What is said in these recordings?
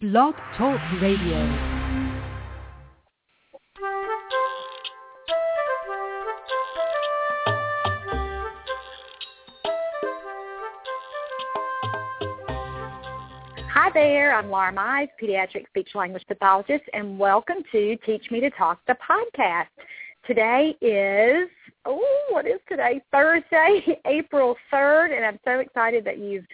Blog Talk Radio. Hi there, I'm Laura Mize, pediatric speech language pathologist, and welcome to Teach Me to Talk, the podcast. Today is, oh, what is today? Thursday, April 3rd, and I'm so excited that you've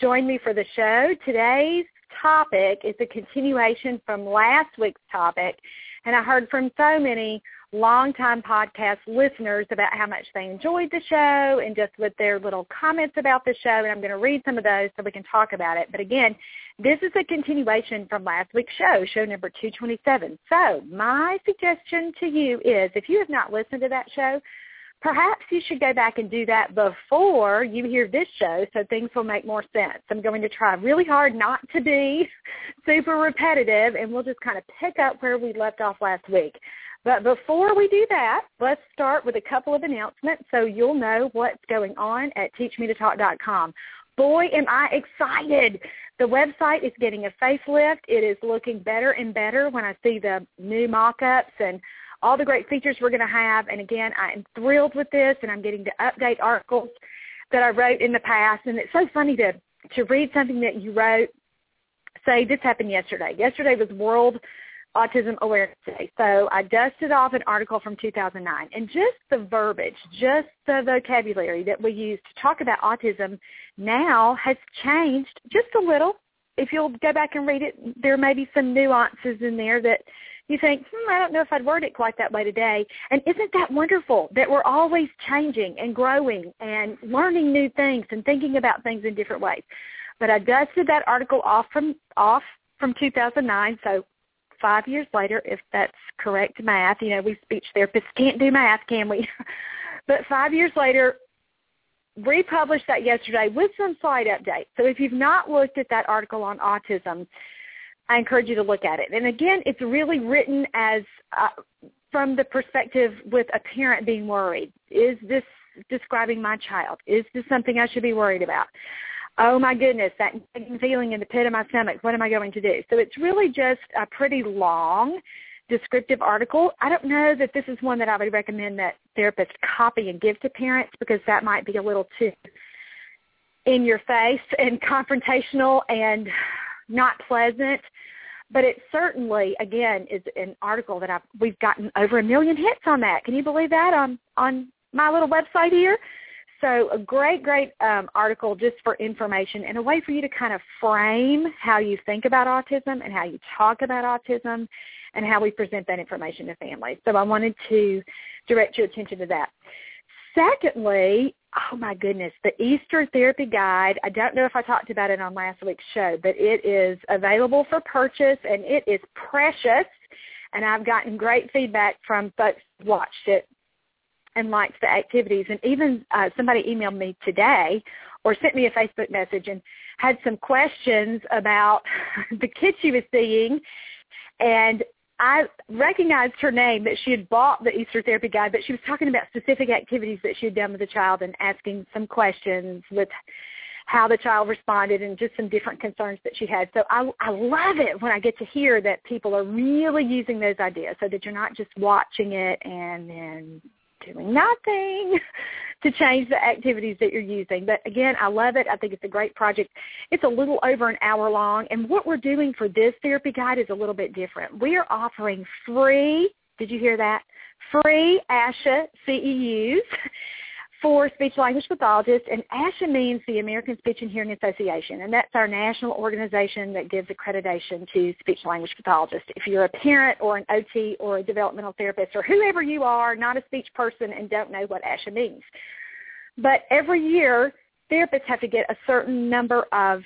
joined me for the show. Today's topic is a continuation from last week's topic, and I heard from so many longtime podcast listeners about how much they enjoyed the show and just with their little comments about the show. And I'm going to read some of those so we can talk about it. But again, this is a continuation from last week's show, show number 227. So my suggestion to you is if you have not listened to that show, perhaps you should go back and do that before you hear this show so things will make more sense. I'm going to try really hard not to be super repetitive and we'll just kind of pick up where we left off last week. But before we do that, let's start with a couple of announcements so you'll know what's going on at teachmetotalk.com. Boy, am I excited. The website is getting a facelift. It is looking better and better when I see the new mock-ups and all the great features we're going to have. And again, I am thrilled with this, and I'm getting to update articles that I wrote in the past. And it's so funny to, to read something that you wrote. Say, this happened yesterday. Yesterday was World Autism Awareness Day. So I dusted off an article from 2009. And just the verbiage, just the vocabulary that we use to talk about autism now has changed just a little. If you'll go back and read it, there may be some nuances in there that you think, hmm, I don't know if I'd word it quite that way today. And isn't that wonderful that we're always changing and growing and learning new things and thinking about things in different ways? But I dusted that article off from off from 2009, so five years later, if that's correct math. You know, we speech therapists can't do math, can we? but five years later, republished that yesterday with some slide updates. So if you've not looked at that article on autism, I encourage you to look at it. And again, it's really written as uh, from the perspective with a parent being worried. Is this describing my child? Is this something I should be worried about? oh my goodness, that feeling in the pit of my stomach, what am I going to do? So it's really just a pretty long descriptive article. I don't know that this is one that I would recommend that therapists copy and give to parents because that might be a little too in your face and confrontational and not pleasant. But it certainly, again, is an article that I've, we've gotten over a million hits on that. Can you believe that on on my little website here? So a great, great um, article just for information and a way for you to kind of frame how you think about autism and how you talk about autism and how we present that information to families. So I wanted to direct your attention to that. Secondly, oh my goodness, the Easter Therapy Guide. I don't know if I talked about it on last week's show, but it is available for purchase and it is precious. And I've gotten great feedback from folks who watched it and liked the activities. And even uh, somebody emailed me today or sent me a Facebook message and had some questions about the kids she was seeing. And I recognized her name that she had bought the Easter therapy guide, but she was talking about specific activities that she had done with the child and asking some questions with how the child responded and just some different concerns that she had. So I, I love it when I get to hear that people are really using those ideas so that you're not just watching it and then doing nothing to change the activities that you're using. But again, I love it. I think it's a great project. It's a little over an hour long. And what we're doing for this therapy guide is a little bit different. We are offering free, did you hear that? Free ASHA CEUs for speech language pathologists, and ASHA means the American Speech and Hearing Association, and that's our national organization that gives accreditation to speech language pathologists. If you're a parent or an OT or a developmental therapist or whoever you are, not a speech person and don't know what ASHA means. But every year, therapists have to get a certain number of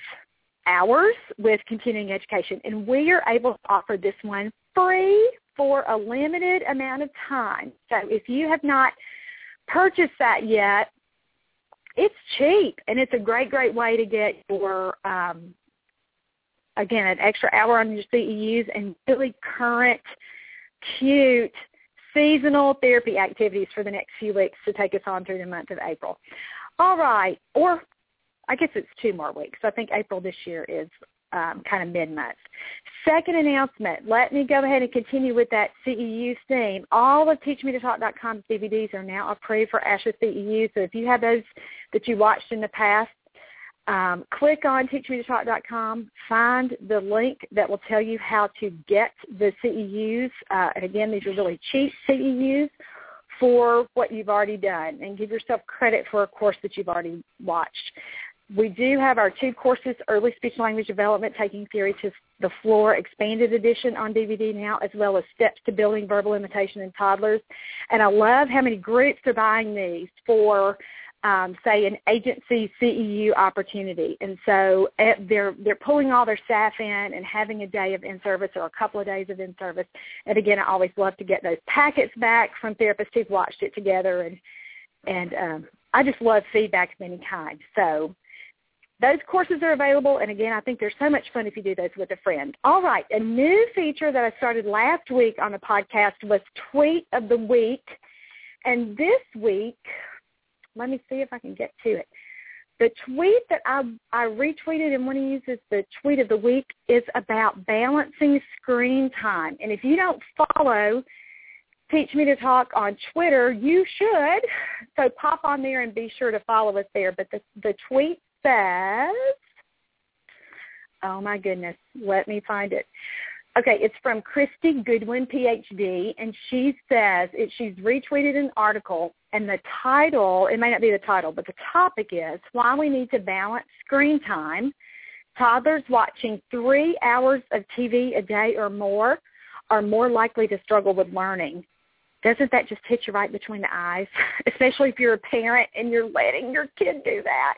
hours with continuing education, and we are able to offer this one free for a limited amount of time. So if you have not purchased that yet, it's cheap and it's a great, great way to get your um, again an extra hour on your CEUs and really current, cute seasonal therapy activities for the next few weeks to take us on through the month of April. All right, or I guess it's two more weeks. I think April this year is um, kind of mid-month. Second announcement, let me go ahead and continue with that CEU theme. All of TeachMeToTalk.com's DVDs are now approved for ASHA CEU, so if you have those that you watched in the past, um, click on teachmetotalk.com, find the link that will tell you how to get the CEUs. Uh, again, these are really cheap CEUs for what you've already done and give yourself credit for a course that you've already watched. We do have our two courses, Early Speech Language Development, Taking Theory to the Floor Expanded Edition on DVD now, as well as Steps to Building Verbal Imitation in Toddlers. And I love how many groups are buying these for um, say an agency CEU opportunity, and so eh, they're they're pulling all their staff in and having a day of in service or a couple of days of in service. And again, I always love to get those packets back from therapists who've watched it together, and and um, I just love feedback of any kind. So those courses are available, and again, I think they're so much fun if you do those with a friend. All right, a new feature that I started last week on the podcast was Tweet of the Week, and this week let me see if I can get to it. The tweet that I, I retweeted and want to use as the tweet of the week is about balancing screen time. And if you don't follow Teach Me to Talk on Twitter, you should. So pop on there and be sure to follow us there. But the, the tweet says, oh my goodness, let me find it. Okay, it's from Kristy Goodwin, PhD, and she says it, she's retweeted an article, and the title, it may not be the title, but the topic is why we need to balance screen time. Toddlers watching three hours of TV a day or more are more likely to struggle with learning. Doesn't that just hit you right between the eyes, especially if you're a parent and you're letting your kid do that?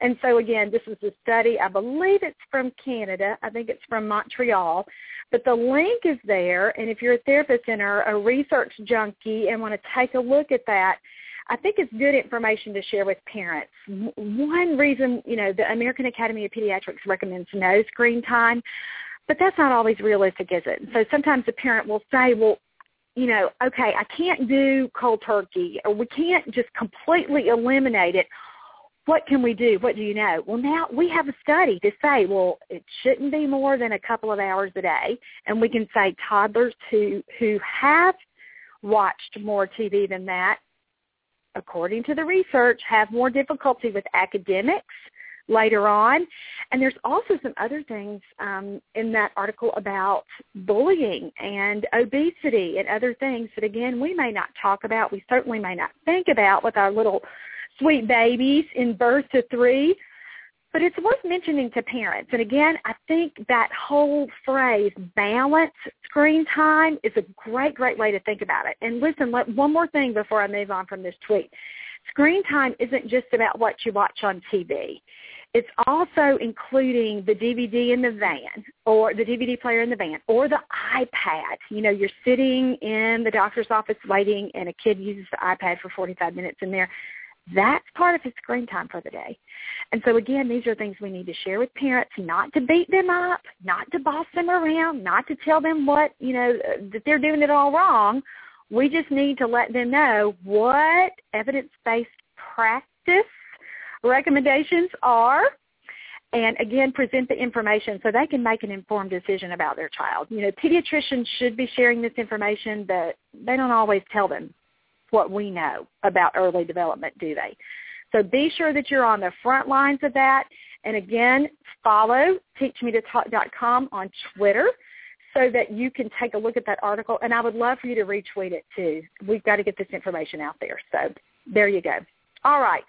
And so again, this is a study. I believe it's from Canada. I think it's from Montreal. But the link is there, and if you're a therapist and are a research junkie and want to take a look at that, I think it's good information to share with parents. One reason, you know, the American Academy of Pediatrics recommends no screen time, but that's not always realistic, is it? So sometimes the parent will say, well, you know, okay, I can't do cold turkey, or we can't just completely eliminate it what can we do? What do you know? Well, now we have a study to say, well, it shouldn't be more than a couple of hours a day. And we can say toddlers who, who have watched more TV than that, according to the research, have more difficulty with academics later on. And there's also some other things um, in that article about bullying and obesity and other things that, again, we may not talk about. We certainly may not think about with our little sweet babies in birth to three. But it's worth mentioning to parents. And again, I think that whole phrase, balance screen time, is a great, great way to think about it. And listen, let, one more thing before I move on from this tweet. Screen time isn't just about what you watch on TV. It's also including the DVD in the van or the DVD player in the van or the iPad. You know, you're sitting in the doctor's office waiting and a kid uses the iPad for 45 minutes in there that's part of his screen time for the day. And so again, these are things we need to share with parents, not to beat them up, not to boss them around, not to tell them what, you know, that they're doing it all wrong. We just need to let them know what evidence-based practice recommendations are and again present the information so they can make an informed decision about their child. You know, pediatricians should be sharing this information, but they don't always tell them what we know about early development, do they? So be sure that you're on the front lines of that. And again, follow teachmetotalk.com on Twitter so that you can take a look at that article. And I would love for you to retweet it too. We've got to get this information out there. So there you go. All right.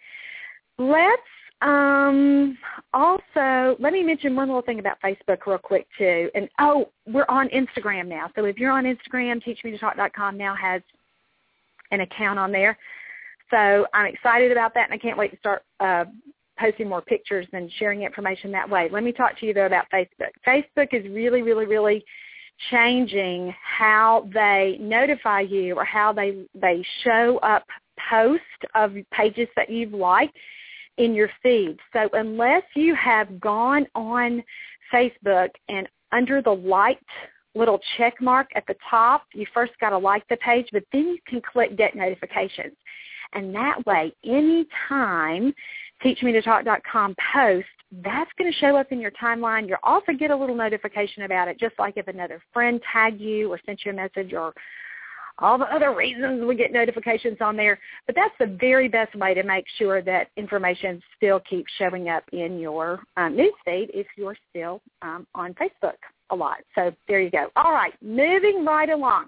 Let's um, also, let me mention one little thing about Facebook real quick too. And oh, we're on Instagram now. So if you're on Instagram, teachmetotalk.com now has an account on there. So I'm excited about that, and I can't wait to start uh, posting more pictures and sharing information that way. Let me talk to you, though, about Facebook. Facebook is really, really, really changing how they notify you or how they, they show up posts of pages that you've liked in your feed. So unless you have gone on Facebook and under the liked little check mark at the top. You first got to like the page, but then you can click get notifications. And that way, anytime TeachMeToTalk.com posts, that's going to show up in your timeline. You'll also get a little notification about it, just like if another friend tagged you or sent you a message or all the other reasons we get notifications on there. But that's the very best way to make sure that information still keeps showing up in your um, newsfeed if you're still um, on Facebook a lot. So there you go. All right, moving right along.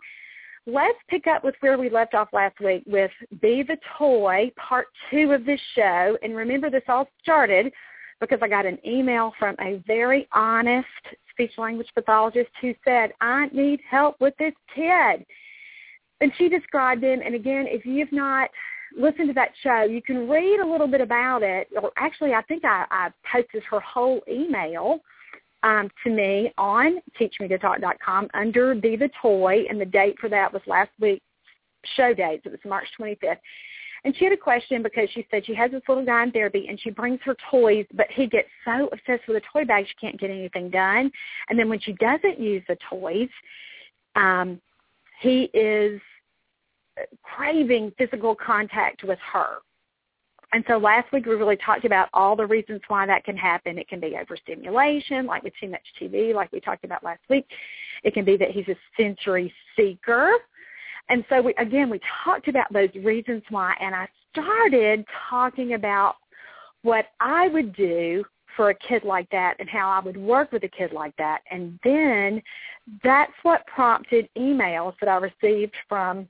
Let's pick up with where we left off last week with Be the Toy, part two of this show. And remember, this all started because I got an email from a very honest speech language pathologist who said, I need help with this kid and she described him. And again, if you've not listened to that show, you can read a little bit about it. Or actually, I think I, I posted her whole email um, to me on teachmetotalk.com under Be the Toy, and the date for that was last week's show date. It was March 25th. And she had a question because she said she has this little guy in therapy and she brings her toys, but he gets so obsessed with the toy bag she can't get anything done. And then when she doesn't use the toys, um, he is craving physical contact with her. And so last week we really talked about all the reasons why that can happen. It can be overstimulation, like with too much TV, like we talked about last week. It can be that he's a sensory seeker. And so we, again, we talked about those reasons why, and I started talking about what I would do for a kid like that and how I would work with a kid like that. And then that's what prompted emails that I received from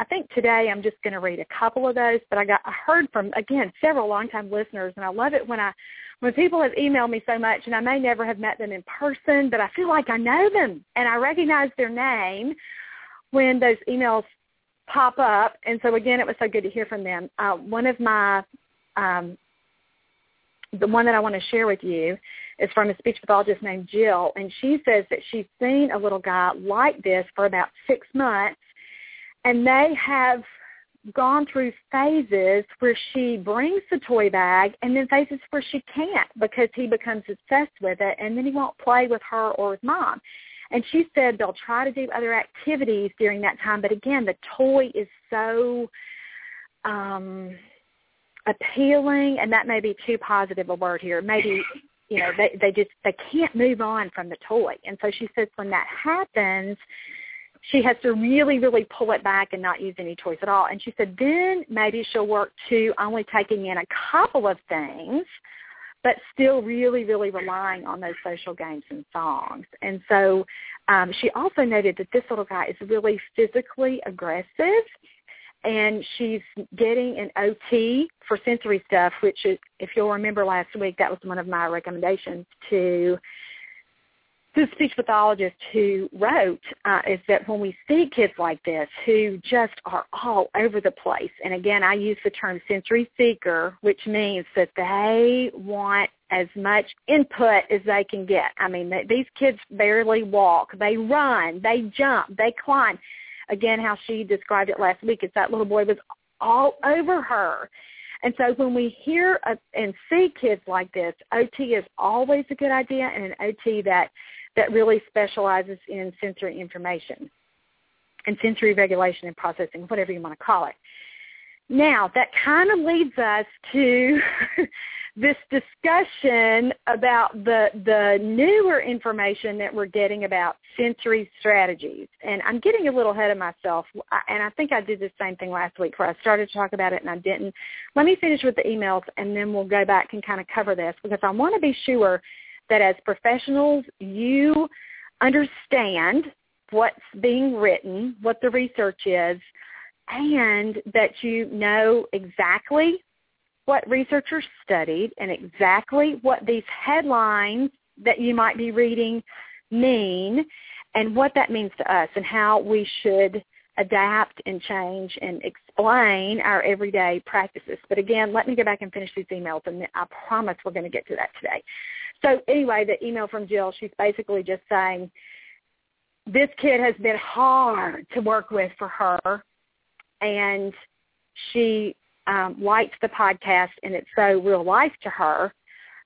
I think today I'm just going to read a couple of those, but I got I heard from again several longtime listeners, and I love it when I when people have emailed me so much, and I may never have met them in person, but I feel like I know them and I recognize their name when those emails pop up. And so again, it was so good to hear from them. Uh, one of my um, the one that I want to share with you is from a speech pathologist named Jill, and she says that she's seen a little guy like this for about six months, and they have gone through phases where she brings the toy bag and then phases where she can't because he becomes obsessed with it and then he won't play with her or with mom. And she said they'll try to do other activities during that time, but again, the toy is so um appealing and that may be too positive a word here. Maybe you know, they they just they can't move on from the toy. And so she says when that happens, she has to really, really pull it back and not use any toys at all. And she said then maybe she'll work to only taking in a couple of things, but still really, really relying on those social games and songs. And so um, she also noted that this little guy is really physically aggressive and she's getting an OT for sensory stuff, which is, if you'll remember last week, that was one of my recommendations to the speech pathologist who wrote uh, is that when we see kids like this who just are all over the place, and again, I use the term sensory seeker, which means that they want as much input as they can get. I mean, these kids barely walk. They run. They jump. They climb. Again, how she described it last week is that little boy was all over her. And so when we hear and see kids like this, OT is always a good idea and an OT that that really specializes in sensory information and sensory regulation and processing, whatever you want to call it. Now, that kind of leads us to this discussion about the the newer information that we're getting about sensory strategies. And I'm getting a little ahead of myself, and I think I did the same thing last week where I started to talk about it and I didn't. Let me finish with the emails, and then we'll go back and kind of cover this because I want to be sure that as professionals you understand what's being written, what the research is, and that you know exactly what researchers studied and exactly what these headlines that you might be reading mean and what that means to us and how we should adapt and change and explain our everyday practices. But again, let me go back and finish these emails and I promise we're going to get to that today. So anyway, the email from Jill, she's basically just saying, this kid has been hard to work with for her, and she um, likes the podcast, and it's so real life to her.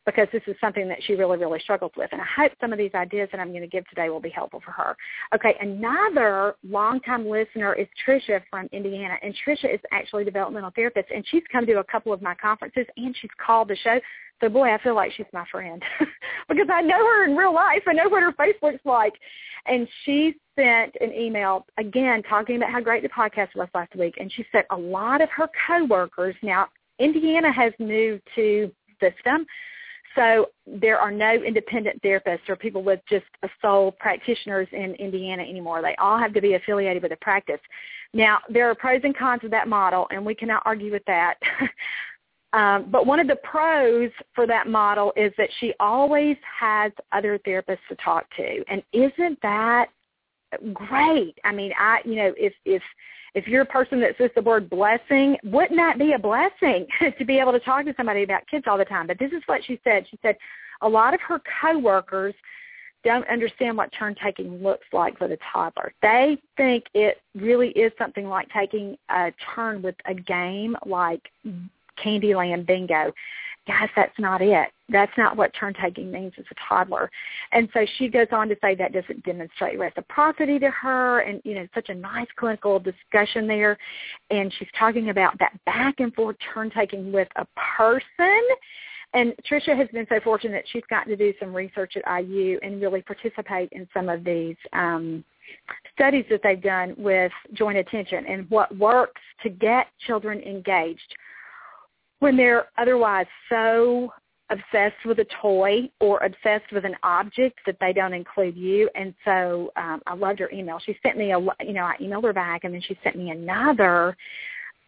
Because this is something that she really, really struggles with. And I hope some of these ideas that I'm going to give today will be helpful for her. Okay, another longtime listener is Trisha from Indiana. And Trisha is actually a developmental therapist, and she's come to a couple of my conferences, and she's called the show. So, boy, I feel like she's my friend because I know her in real life. I know what her face looks like. And she sent an email, again, talking about how great the podcast was last week. And she said a lot of her coworkers, now Indiana has moved to system, so there are no independent therapists or people with just a sole practitioners in Indiana anymore. They all have to be affiliated with a practice. Now, there are pros and cons of that model, and we cannot argue with that. um, but one of the pros for that model is that she always has other therapists to talk to. And isn't that great? I mean, I, you know, if, if, if you're a person that says the word blessing, wouldn't that be a blessing to be able to talk to somebody about kids all the time? But this is what she said. She said a lot of her coworkers don't understand what turn taking looks like for the toddler. They think it really is something like taking a turn with a game like Candyland Bingo guys, that's not it. That's not what turn taking means as a toddler. And so she goes on to say that doesn't demonstrate reciprocity to her and, you know, such a nice clinical discussion there. And she's talking about that back and forth turn taking with a person. And Tricia has been so fortunate she's gotten to do some research at IU and really participate in some of these um, studies that they've done with joint attention and what works to get children engaged when they're otherwise so obsessed with a toy or obsessed with an object that they don't include you. And so um, I loved her email. She sent me a, you know, I emailed her back and then she sent me another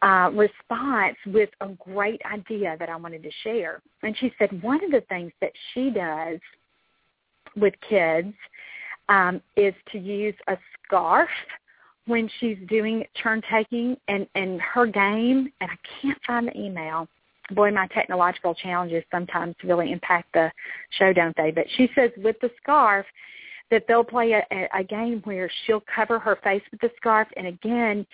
uh, response with a great idea that I wanted to share. And she said one of the things that she does with kids um, is to use a scarf when she's doing turn taking and, and her game, and I can't find the email, boy, my technological challenges sometimes really impact the show, don't they? But she says with the scarf that they'll play a, a game where she'll cover her face with the scarf, and again,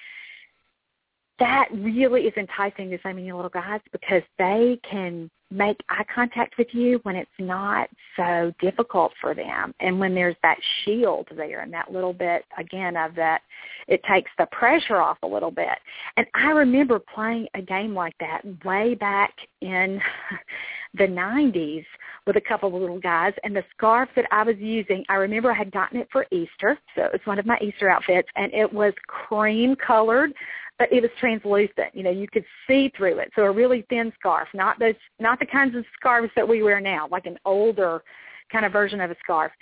that really is enticing to so many little guys because they can make eye contact with you when it's not so difficult for them. And when there's that shield there and that little bit again of that it takes the pressure off a little bit. And i remember playing a game like that way back in the 90s with a couple of little guys and the scarf that I was using, I remember I had gotten it for Easter, so it was one of my Easter outfits and it was cream colored but it was translucent. You know, you could see through it. So a really thin scarf, not those, not the kinds of scarves that we wear now, like an older kind of version of a scarf.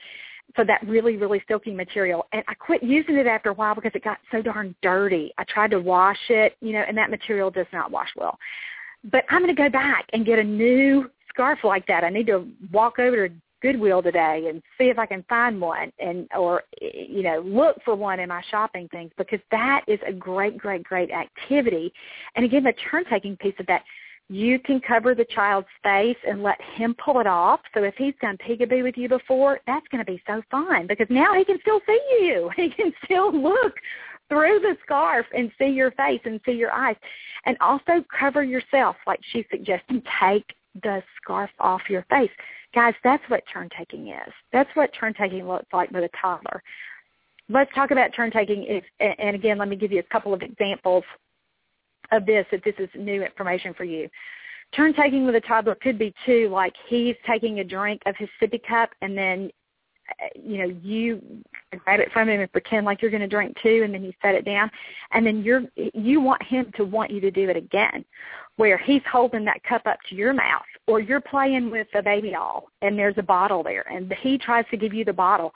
So that really, really silky material. And I quit using it after a while because it got so darn dirty. I tried to wash it, you know, and that material does not wash well. But I'm going to go back and get a new scarf like that. I need to walk over to Goodwill today and see if I can find one and or you know look for one in my shopping things because that is a great great great activity. And again, the turn taking piece of that, you can cover the child's face and let him pull it off. So if he's done peekaboo with you before, that's going to be so fun because now he can still see you. He can still look through the scarf and see your face and see your eyes. And also cover yourself, like she's suggesting, take the scarf off your face. Guys, that's what turn taking is. That's what turn taking looks like with a toddler. Let's talk about turn taking. And again, let me give you a couple of examples of this if this is new information for you. Turn taking with a toddler could be too, like he's taking a drink of his sippy cup and then you know you grab it from him and pretend like you're going to drink too and then you set it down and then you're you want him to want you to do it again where he's holding that cup up to your mouth or you're playing with a baby doll and there's a bottle there and he tries to give you the bottle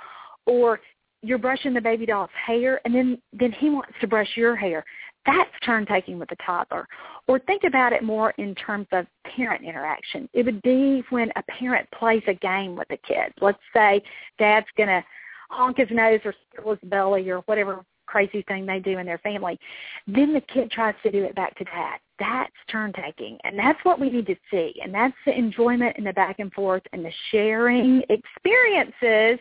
or you're brushing the baby doll's hair and then then he wants to brush your hair that's turn taking with a toddler. Or think about it more in terms of parent interaction. It would be when a parent plays a game with a kid. Let's say dad's going to honk his nose or tickle his belly or whatever crazy thing they do in their family. Then the kid tries to do it back to dad. That's turn taking. And that's what we need to see. And that's the enjoyment and the back and forth and the sharing experiences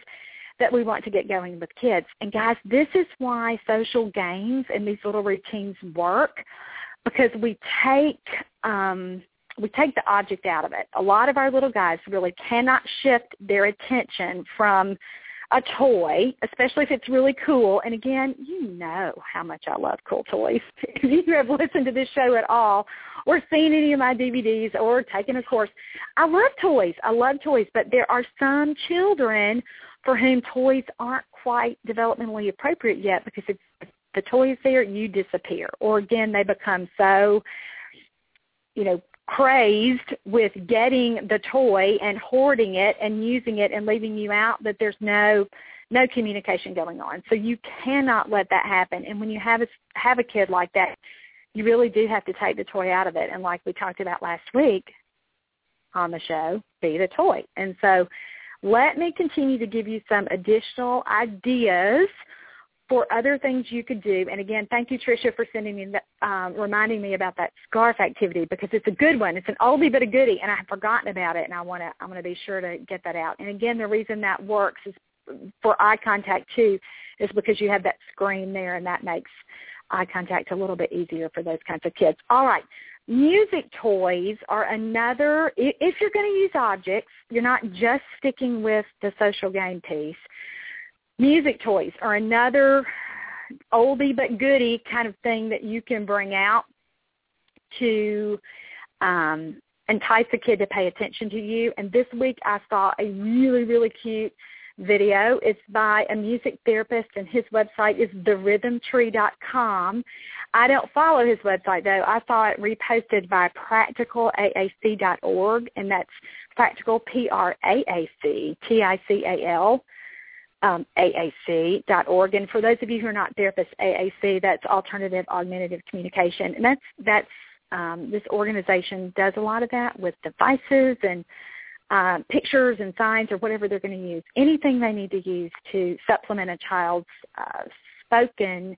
that we want to get going with kids. And guys, this is why social games and these little routines work because we take um, we take the object out of it. A lot of our little guys really cannot shift their attention from a toy, especially if it's really cool. And again, you know how much I love cool toys. If you have listened to this show at all or seen any of my DVDs or taken a course, I love toys. I love toys, but there are some children for whom toys aren't quite developmentally appropriate yet because if the toy is there, you disappear. Or again, they become so, you know, crazed with getting the toy and hoarding it and using it and leaving you out that there's no no communication going on. So you cannot let that happen. And when you have a have a kid like that, you really do have to take the toy out of it. And like we talked about last week on the show, be the toy. And so let me continue to give you some additional ideas for other things you could do. And again, thank you, Tricia, for sending me, um, reminding me about that scarf activity because it's a good one. It's an oldie but a goodie, and I've forgotten about it, and I want to, I'm going to be sure to get that out. And again, the reason that works is for eye contact too, is because you have that screen there, and that makes eye contact a little bit easier for those kinds of kids. All right. Music toys are another, if you're going to use objects, you're not just sticking with the social game piece music toys are another oldie but goodie kind of thing that you can bring out to um, entice a kid to pay attention to you. And this week I saw a really, really cute video. It's by a music therapist, and his website is therhythmtree.com. I don't follow his website though. I saw it reposted by practicalaac.org, and that's practical P um, AAC.org. And for those of you who are not therapists, AAC, that's Alternative Augmentative Communication. And that's, that's um, this organization does a lot of that with devices and uh, pictures and signs or whatever they're going to use. Anything they need to use to supplement a child's uh, spoken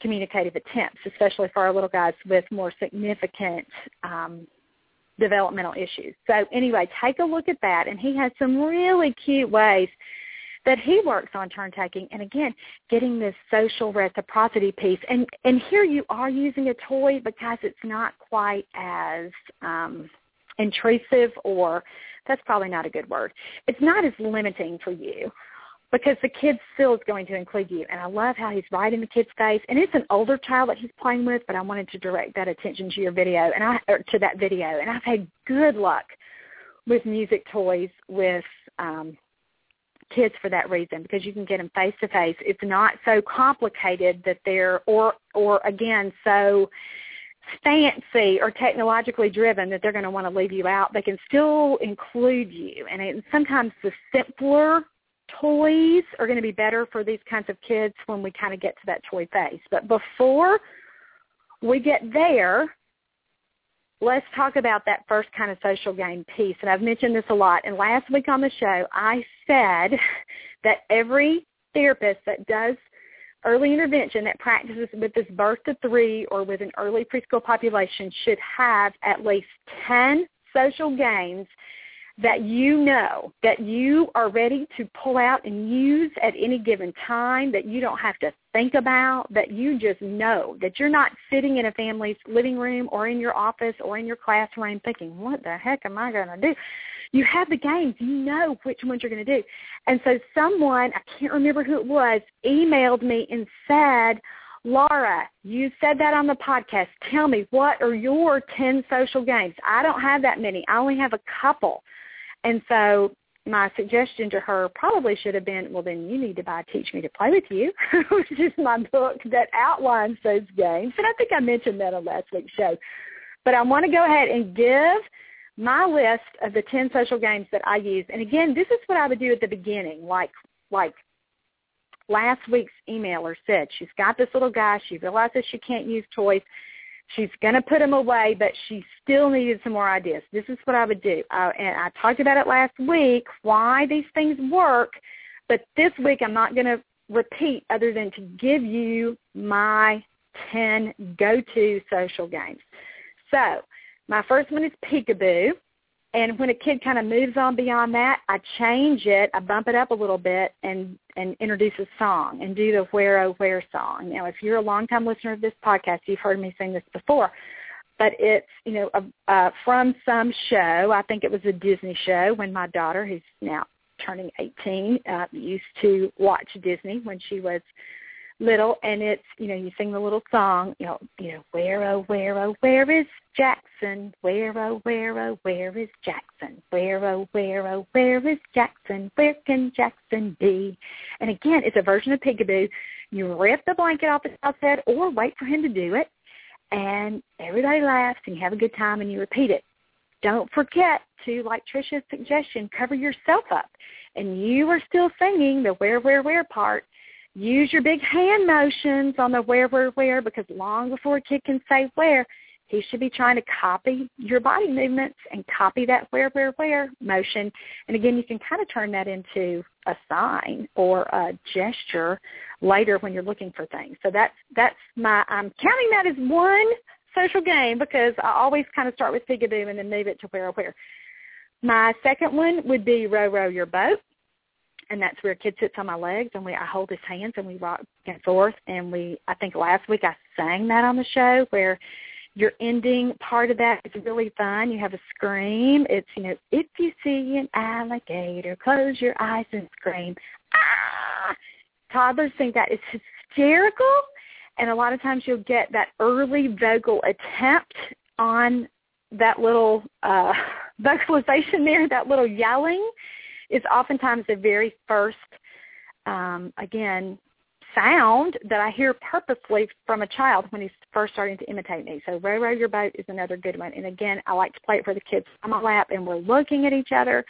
communicative attempts, especially for our little guys with more significant um, developmental issues. So anyway, take a look at that. And he has some really cute ways that he works on turn taking and again getting this social reciprocity piece. And and here you are using a toy because it's not quite as um intrusive or that's probably not a good word. It's not as limiting for you because the kid still is going to include you. And i love how he's right in the kid's face. And it's an older child that he's playing with but i wanted to direct that attention to your video and i or to that video. And i've had good luck with music toys with um kids for that reason because you can get them face to face. It's not so complicated that they're or or again so fancy or technologically driven that they're going to want to leave you out. They can still include you, and it, sometimes the simpler toys are going to be better for these kinds of kids when we kind of get to that toy phase. But before we get there, let's talk about that first kind of social game piece. And I've mentioned this a lot. And last week on the show, I said that every therapist that does early intervention that practices with this birth to three or with an early preschool population should have at least 10 social games that you know that you are ready to pull out and use at any given time that you don't have to think about that you just know that you're not sitting in a family's living room or in your office or in your classroom thinking what the heck am i going to do you have the games you know which ones you're going to do and so someone i can't remember who it was emailed me and said Laura, you said that on the podcast. Tell me, what are your 10 social games? I don't have that many. I only have a couple. And so my suggestion to her probably should have been, well, then you need to buy Teach Me to Play with You, which is my book that outlines those games. And I think I mentioned that on last week's show. But I want to go ahead and give my list of the 10 social games that I use. And again, this is what I would do at the beginning, like like last week's emailer said. She's got this little guy. She realizes she can't use toys. She's going to put them away, but she still needed some more ideas. This is what I would do. Uh, and I talked about it last week, why these things work. But this week I'm not going to repeat other than to give you my 10 go-to social games. So my first one is peekaboo. And when a kid kind of moves on beyond that, I change it, I bump it up a little bit and, and introduce a song and do the Where Oh Where song. Now, if you're a long-time listener of this podcast, you've heard me sing this before. but it's you know uh, from some show. I think it was a Disney show when my daughter, who's now turning 18, uh, used to watch Disney when she was little, and it's you know you sing the little song, you know, you know where oh where oh where is Jackson? Where oh where oh where is Jackson? Where oh where oh where is Jackson? Where can Jackson be? And again, it's a version of Peekaboo. You rip the blanket off child's head, or wait for him to do it, and everybody laughs and you have a good time and you repeat it. Don't forget to, like Trisha's suggestion, cover yourself up. And you are still singing the where, where, where part Use your big hand motions on the where, where, where, because long before a kid can say where, he should be trying to copy your body movements and copy that where, where, where motion. And again, you can kind of turn that into a sign or a gesture later when you're looking for things. So that's that's my I'm counting that as one social game because I always kind of start with peekaboo and then move it to where, where. My second one would be row, row your boat and that's where a kid sits on my legs and we I hold his hands and we rock back and forth and we I think last week I sang that on the show where your ending part of that is really fun. You have a scream. It's, you know, if you see an alligator, close your eyes and scream. Ah! Toddlers think that is hysterical. And a lot of times you'll get that early vocal attempt on that little uh, vocalization there, that little yelling is oftentimes the very first, um, again, sound that I hear purposely from a child when he's first starting to imitate me. So row, row your boat is another good one. And again, I like to play it for the kids on my lap and we're looking at each other.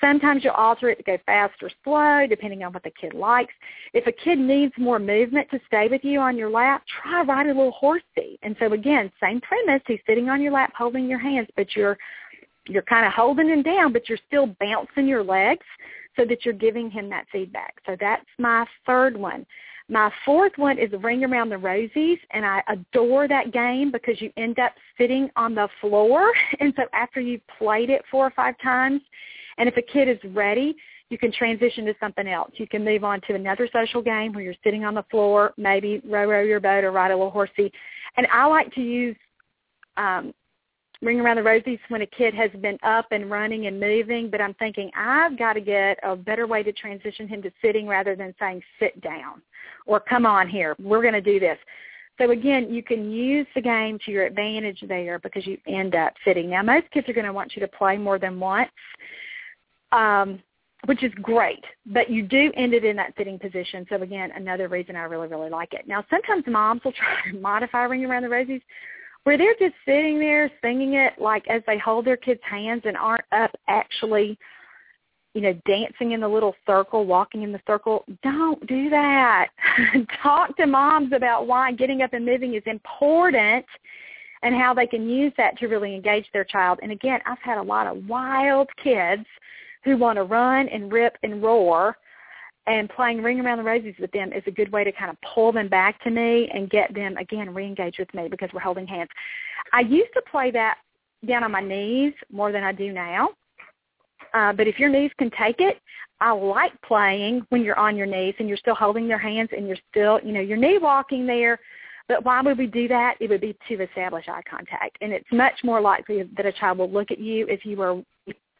Sometimes you'll alter it to go fast or slow, depending on what the kid likes. If a kid needs more movement to stay with you on your lap, try ride a little horsey. And so again, same premise. He's sitting on your lap holding your hands, but you're you're kind of holding him down, but you're still bouncing your legs so that you're giving him that feedback. So that's my third one. My fourth one is Ring Around the Rosies, and I adore that game because you end up sitting on the floor. And so after you've played it four or five times, and if a kid is ready, you can transition to something else. You can move on to another social game where you're sitting on the floor, maybe row row your boat or ride a little horsey. And I like to use um, Ring Around the Rosies when a kid has been up and running and moving, but I'm thinking I've got to get a better way to transition him to sitting rather than saying sit down or come on here, we're going to do this. So again, you can use the game to your advantage there because you end up sitting. Now most kids are going to want you to play more than once, um, which is great, but you do end it in that sitting position. So again, another reason I really, really like it. Now sometimes moms will try to modify Ring Around the Rosies where they're just sitting there singing it like as they hold their kids' hands and aren't up actually, you know, dancing in the little circle, walking in the circle. Don't do that. Talk to moms about why getting up and moving is important and how they can use that to really engage their child. And again, I've had a lot of wild kids who want to run and rip and roar and playing Ring Around the Roses with them is a good way to kind of pull them back to me and get them again re-engage with me because we're holding hands. I used to play that down on my knees more than I do now. Uh, but if your knees can take it, I like playing when you're on your knees and you're still holding their hands and you're still, you know, you're knee walking there. But why would we do that? It would be to establish eye contact. And it's much more likely that a child will look at you if you were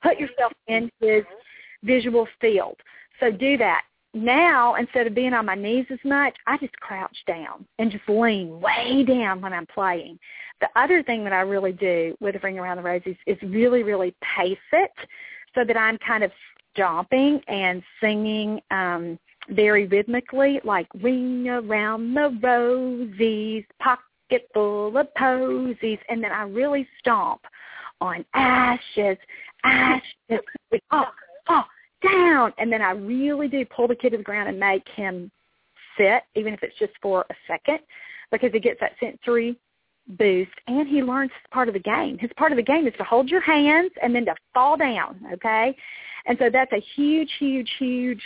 put yourself in his visual field. So do that now instead of being on my knees as much, I just crouch down and just lean way down when I'm playing. The other thing that I really do with Ring Around the Rosies is really, really pace it so that I'm kind of stomping and singing um very rhythmically, like ring around the rosies, pocket full of posies, and then I really stomp on ashes, ashes. Oh, oh, down. And then I really do pull the kid to the ground and make him sit, even if it's just for a second, because he gets that sensory boost and he learns part of the game. His part of the game is to hold your hands and then to fall down, okay? And so that's a huge, huge, huge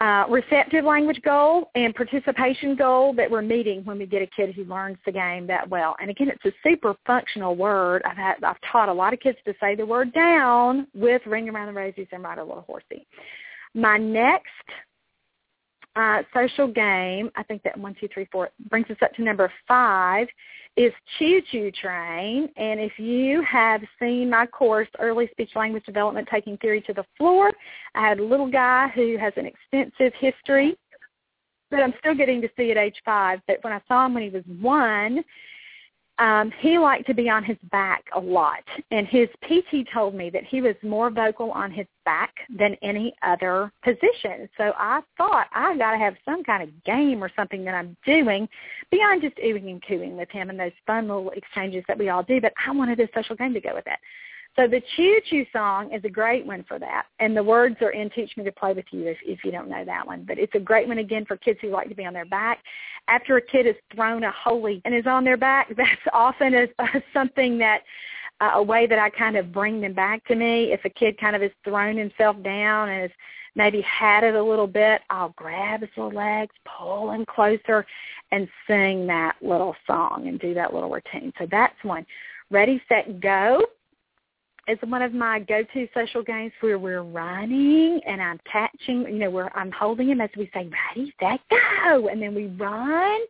uh, receptive language goal and participation goal that we're meeting when we get a kid who learns the game that well. And again, it's a super functional word. I've had I've taught a lot of kids to say the word down with ring around the rosies and ride a little horsey. My next uh, social game, I think that one, two, three, four brings us up to number five, is Choo Choo Train. And if you have seen my course, Early Speech Language Development, Taking Theory to the Floor, I had a little guy who has an extensive history that I'm still getting to see at age five. But when I saw him when he was one, um, he liked to be on his back a lot. And his PT told me that he was more vocal on his back than any other position. So I thought I got to have some kind of game or something that I'm doing beyond just oohing and cooing with him and those fun little exchanges that we all do. But I wanted a social game to go with that. So the Choo Choo song is a great one for that. And the words are in Teach Me to Play With You if, if you don't know that one. But it's a great one, again, for kids who like to be on their back. After a kid has thrown a holy and is on their back, that's often a, a, something that uh, a way that I kind of bring them back to me. If a kid kind of has thrown himself down and has maybe had it a little bit, I'll grab his little legs, pull him closer, and sing that little song and do that little routine. So that's one. Ready, set, go is one of my go-to social games where we're running and I'm catching, you know, where I'm holding him as we say, ready, set, go. And then we run.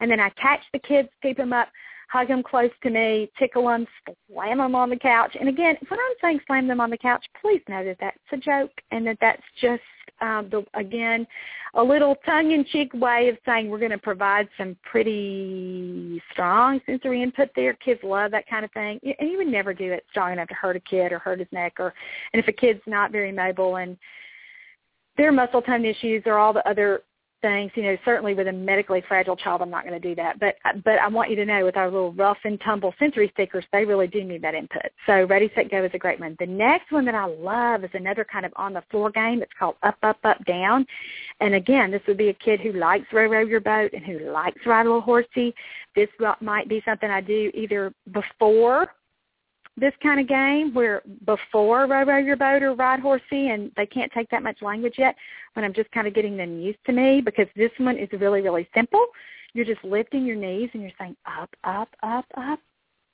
And then I catch the kids, keep them up, hug them close to me, tickle them, slam them on the couch. And again, when I'm saying slam them on the couch, please know that that's a joke and that that's just um, the, again, a little tongue-in-cheek way of saying we're going to provide some pretty strong sensory input there. Kids love that kind of thing, and you would never do it strong enough to hurt a kid or hurt his neck, or and if a kid's not very mobile and their muscle tone issues or all the other things. You know, certainly with a medically fragile child, I'm not going to do that. But but I want you to know with our little rough and tumble sensory seekers, they really do need that input. So Ready Set Go is a great one. The next one that I love is another kind of on the floor game. It's called Up Up Up Down. And again, this would be a kid who likes row row your boat and who likes ride a little horsey. This might be something I do either before this kind of game where before row row your boat or ride horsey and they can't take that much language yet but I'm just kind of getting them used to me because this one is really, really simple. You're just lifting your knees and you're saying up, up, up, up,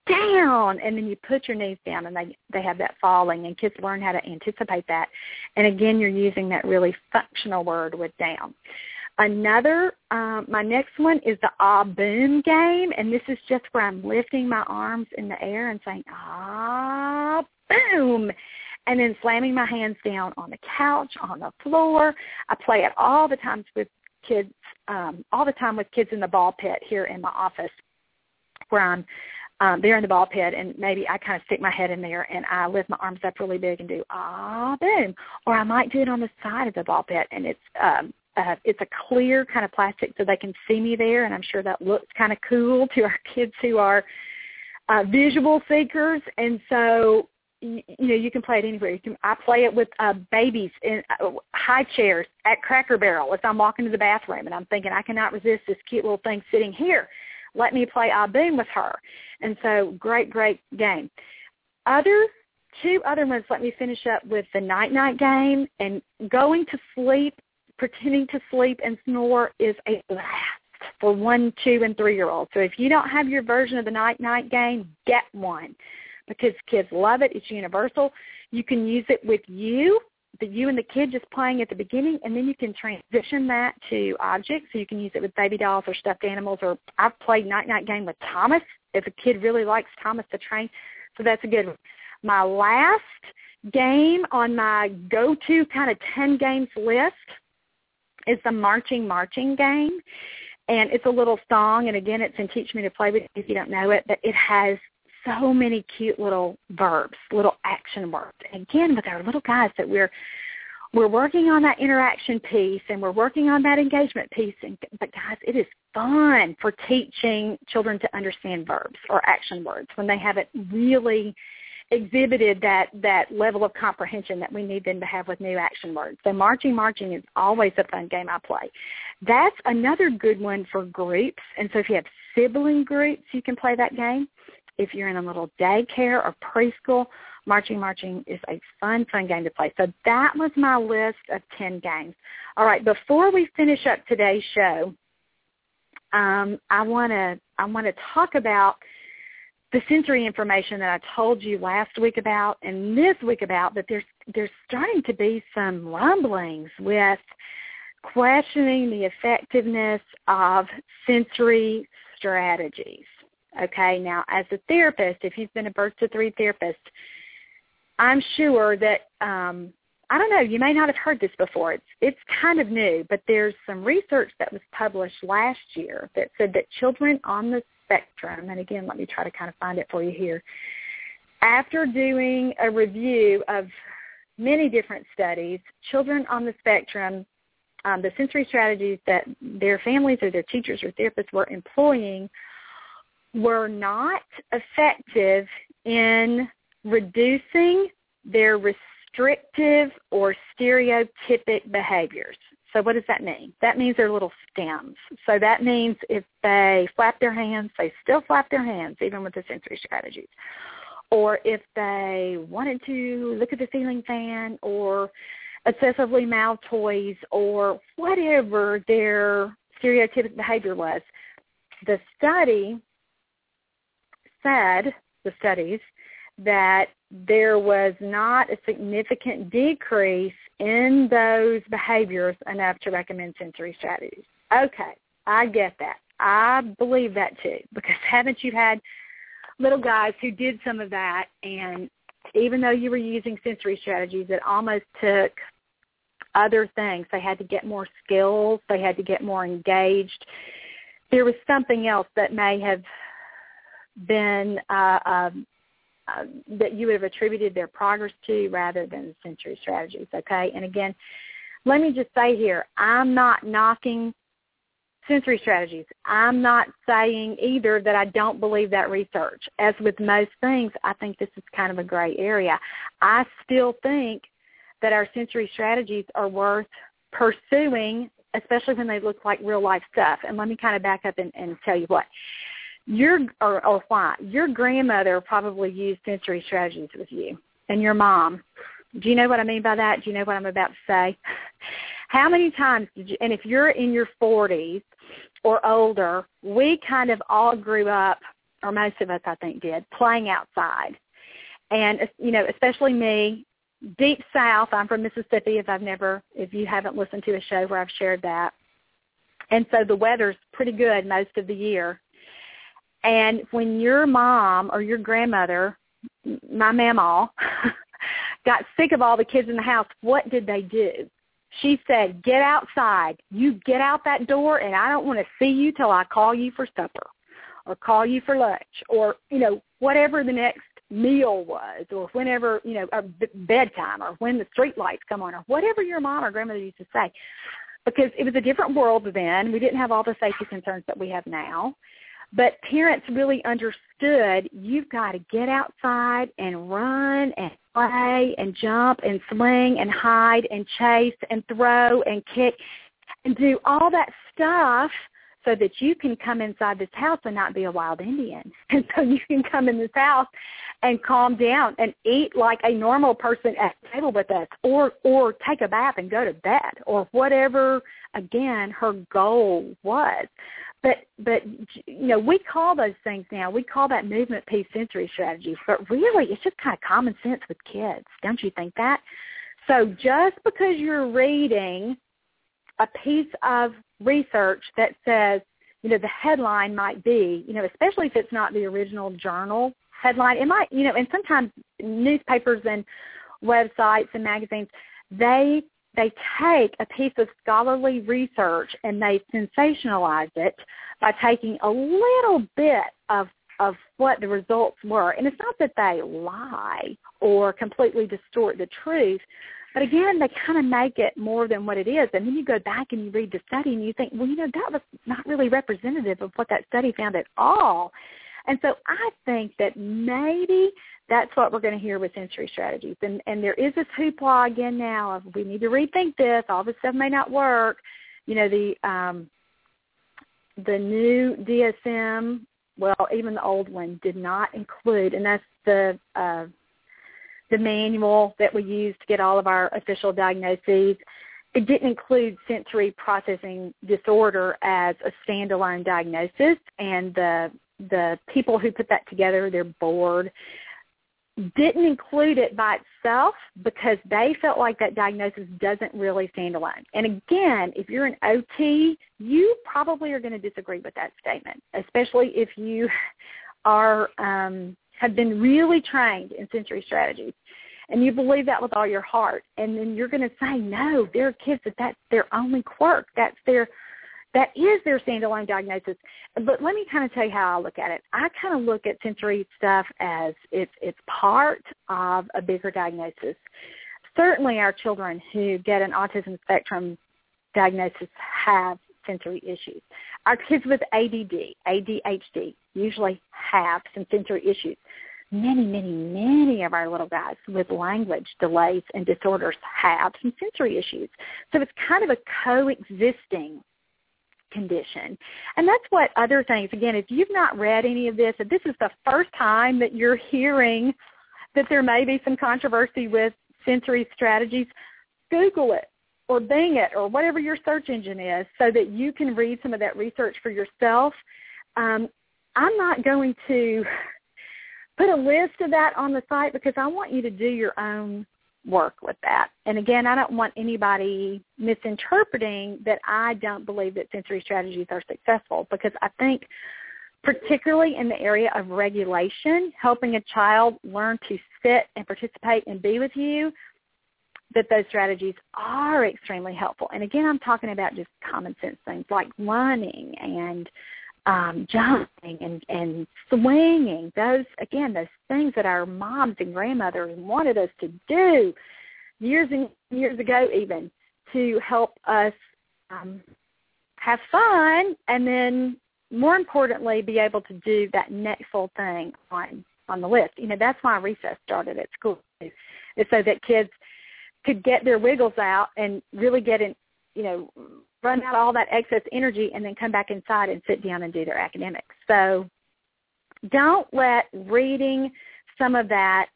down and then you put your knees down and they they have that falling and kids learn how to anticipate that and again you're using that really functional word with down Another, um, my next one is the ah boom game, and this is just where I'm lifting my arms in the air and saying ah boom, and then slamming my hands down on the couch, on the floor. I play it all the times with kids, um, all the time with kids in the ball pit here in my office, where I'm um, there in the ball pit, and maybe I kind of stick my head in there and I lift my arms up really big and do ah boom, or I might do it on the side of the ball pit, and it's um, uh, it's a clear kind of plastic so they can see me there, and I'm sure that looks kind of cool to our kids who are uh, visual seekers. And so, you, you know, you can play it anywhere. You can, I play it with uh, babies in uh, high chairs at Cracker Barrel as I'm walking to the bathroom, and I'm thinking I cannot resist this cute little thing sitting here. Let me play I Boom with her. And so, great, great game. Other two other ones. Let me finish up with the night night game and going to sleep pretending to sleep and snore is a blast for one, two, and three-year-olds. So if you don't have your version of the night-night game, get one because kids love it. It's universal. You can use it with you, the you and the kid just playing at the beginning, and then you can transition that to objects. So you can use it with baby dolls or stuffed animals. Or I've played night-night game with Thomas if a kid really likes Thomas the Train. So that's a good one. My last game on my go-to kind of 10 games list is the marching marching game. And it's a little song, and again, it's in Teach Me to Play With if you don't know it, but it has so many cute little verbs, little action words. Again, with our little guys that we're we're working on that interaction piece and we're working on that engagement piece. And, but guys, it is fun for teaching children to understand verbs or action words when they haven't really exhibited that that level of comprehension that we need them to have with new action words. So marching, marching is always a fun game I play. That's another good one for groups. And so if you have sibling groups, you can play that game. If you're in a little daycare or preschool, marching, marching is a fun, fun game to play. So that was my list of 10 games. All right, before we finish up today's show, um, I want to I want to talk about the sensory information that I told you last week about and this week about that there's there's starting to be some rumblings with questioning the effectiveness of sensory strategies. Okay, now as a therapist, if you've been a birth to three therapist, I'm sure that um, I don't know, you may not have heard this before. It's it's kind of new, but there's some research that was published last year that said that children on the spectrum, and again, let me try to kind of find it for you here. After doing a review of many different studies, children on the spectrum, um, the sensory strategies that their families or their teachers or therapists were employing were not effective in reducing their restrictive or stereotypic behaviors. So what does that mean? That means they're little stims. So that means if they flap their hands, they still flap their hands, even with the sensory strategies. Or if they wanted to look at the ceiling fan or excessively mouth toys or whatever their stereotypic behavior was, the study said, the studies, that there was not a significant decrease in those behaviors enough to recommend sensory strategies. Okay, I get that. I believe that too because haven't you had little guys who did some of that and even though you were using sensory strategies, it almost took other things. They had to get more skills. They had to get more engaged. There was something else that may have been uh, um, uh, that you would have attributed their progress to rather than sensory strategies. Okay, and again, let me just say here, I'm not knocking sensory strategies. I'm not saying either that I don't believe that research. As with most things, I think this is kind of a gray area. I still think that our sensory strategies are worth pursuing, especially when they look like real life stuff. And let me kind of back up and, and tell you what your or, or why? Your grandmother probably used sensory strategies with you and your mom. Do you know what i mean by that? Do you know what i'm about to say? How many times did you and if you're in your forties or older we kind of all grew up or most of us i think did playing outside. And you know especially me deep south i'm from mississippi if i've never if you haven't listened to a show where i've shared that. And so the weather's pretty good most of the year and when your mom or your grandmother, my mamaw, got sick of all the kids in the house, what did they do? She said, get outside. You get out that door and I don't want to see you till I call you for supper or call you for lunch or, you know, whatever the next meal was or whenever, you know, or bedtime or when the street lights come on or whatever your mom or grandmother used to say. Because it was a different world then. We didn't have all the safety concerns that we have now. But parents really understood you've got to get outside and run and play and jump and swing and hide and chase and throw and kick and do all that stuff so that you can come inside this house and not be a wild Indian. And so you can come in this house and calm down and eat like a normal person at the table with us or or take a bath and go to bed or whatever again her goal was but but you know we call those things now we call that movement piece sensory strategies but really it's just kind of common sense with kids don't you think that? So just because you're reading a piece of research that says you know the headline might be you know especially if it's not the original journal headline it might you know and sometimes newspapers and websites and magazines they they take a piece of scholarly research and they sensationalize it by taking a little bit of of what the results were. And it's not that they lie or completely distort the truth, but again, they kind of make it more than what it is. And then you go back and you read the study and you think, well, you know, that was not really representative of what that study found at all. And so I think that maybe that's what we're going to hear with sensory strategies. And, and there is this hoopla again now of we need to rethink this. All this stuff may not work. You know, the um, the new DSM, well, even the old one did not include, and that's the uh, the manual that we use to get all of our official diagnoses. It didn't include sensory processing disorder as a standalone diagnosis, and the the people who put that together, their board, didn't include it by itself because they felt like that diagnosis doesn't really stand alone. And again, if you're an OT, you probably are going to disagree with that statement, especially if you are um, have been really trained in sensory strategies and you believe that with all your heart and then you're going to say no there are kids that that's their only quirk that's their that is their standalone diagnosis. But let me kind of tell you how I look at it. I kind of look at sensory stuff as it's it's part of a bigger diagnosis. Certainly, our children who get an autism spectrum diagnosis have sensory issues. Our kids with ADD, ADHD usually have some sensory issues. Many, many, many of our little guys with language delays and disorders have some sensory issues. So it's kind of a coexisting condition. And that's what other things, again, if you've not read any of this, if this is the first time that you're hearing that there may be some controversy with sensory strategies, Google it or Bing it or whatever your search engine is so that you can read some of that research for yourself. Um, I'm not going to put a list of that on the site because I want you to do your own work with that. And again, I don't want anybody misinterpreting that I don't believe that sensory strategies are successful because I think particularly in the area of regulation, helping a child learn to sit and participate and be with you, that those strategies are extremely helpful. And again, I'm talking about just common sense things like running and um, jumping and, and swinging. Those again, those things that our moms and grandmothers wanted us to do years and years ago, even to help us um, have fun, and then more importantly, be able to do that next little thing on on the list. You know, that's why recess started at school, is so that kids could get their wiggles out and really get in, you know, run out all that excess energy and then come back inside and sit down and do their academics. So don't let reading some of that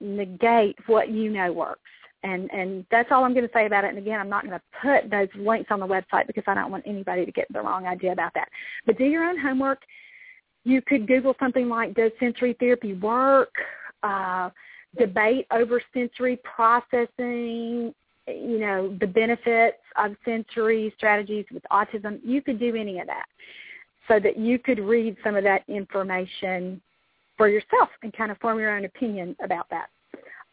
negate what you know works. And and that's all I'm going to say about it. And again, I'm not going to put those links on the website because I don't want anybody to get the wrong idea about that. But do your own homework. You could Google something like "Does sensory therapy work?" Uh, debate over sensory processing you know, the benefits of sensory strategies with autism, you could do any of that so that you could read some of that information for yourself and kind of form your own opinion about that.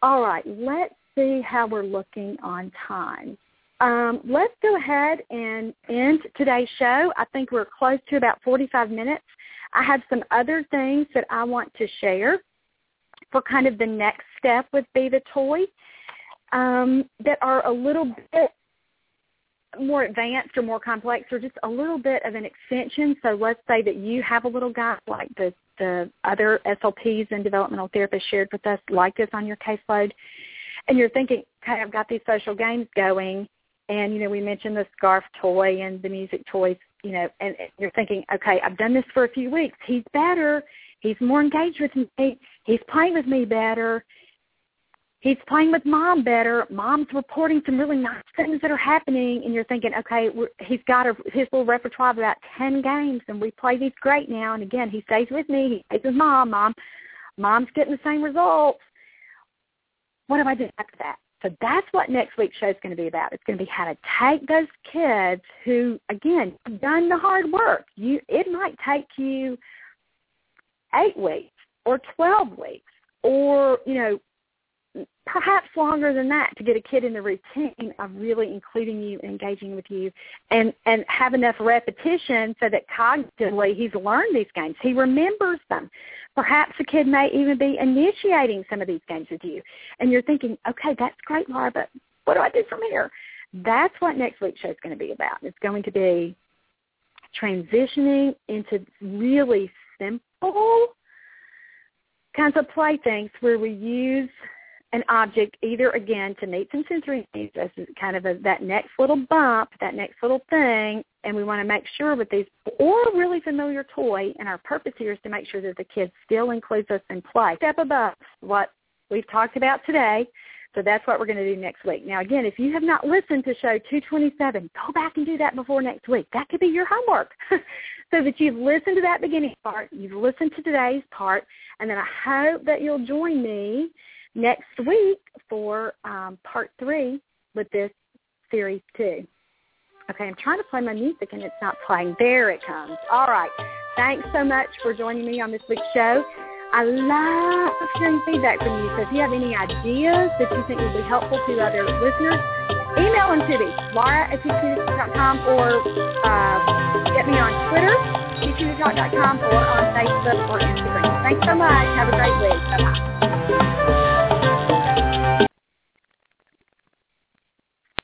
All right, let's see how we're looking on time. Um, let's go ahead and end today's show. I think we're close to about 45 minutes. I have some other things that I want to share for kind of the next step with Be the Toy um, that are a little bit more advanced or more complex or just a little bit of an extension. So let's say that you have a little guy like the, the other SLPs and developmental therapists shared with us like this on your caseload. And you're thinking, okay, I've got these social games going. And, you know, we mentioned the scarf toy and the music toys, you know, and you're thinking, okay, I've done this for a few weeks. He's better. He's more engaged with me. He's playing with me better he's playing with mom better. Mom's reporting some really nice things that are happening, and you're thinking, okay, he's got a, his little repertoire of about ten games, and we play these great now. And again, he stays with me. He stays with mom. Mom, mom's getting the same results. What do I do after that? So that's what next week's show is going to be about. It's going to be how to take those kids who, again, done the hard work. You, it might take you eight weeks or twelve weeks or you know perhaps longer than that to get a kid in the routine of really including you and engaging with you and and have enough repetition so that cognitively he's learned these games. He remembers them. Perhaps a kid may even be initiating some of these games with you. And you're thinking okay that's great laura but what do i do from here? That's what next week's show is going to be about. It's going to be transitioning into really simple kinds of playthings where we use an object either again to meet some sensory needs as kind of a, that next little bump, that next little thing, and we want to make sure with these or a really familiar toy, and our purpose here is to make sure that the kid still includes us in play. Step above what we've talked about today. So that's what we're going to do next week. Now, again, if you have not listened to show 227, go back and do that before next week. That could be your homework. so that you've listened to that beginning part, you've listened to today's part, and then I hope that you'll join me next week for um, part three with this series two. Okay, I'm trying to play my music and it's not playing. There it comes. All right. Thanks so much for joining me on this week's show. I love hearing feedback from you. So if you have any ideas that you think would be helpful to other listeners, email them to me, Laura at teachmetotalk.com or uh, get me on Twitter, teachmetotalk.com or on Facebook or Instagram. Thanks so much. Have a great week. Bye-bye.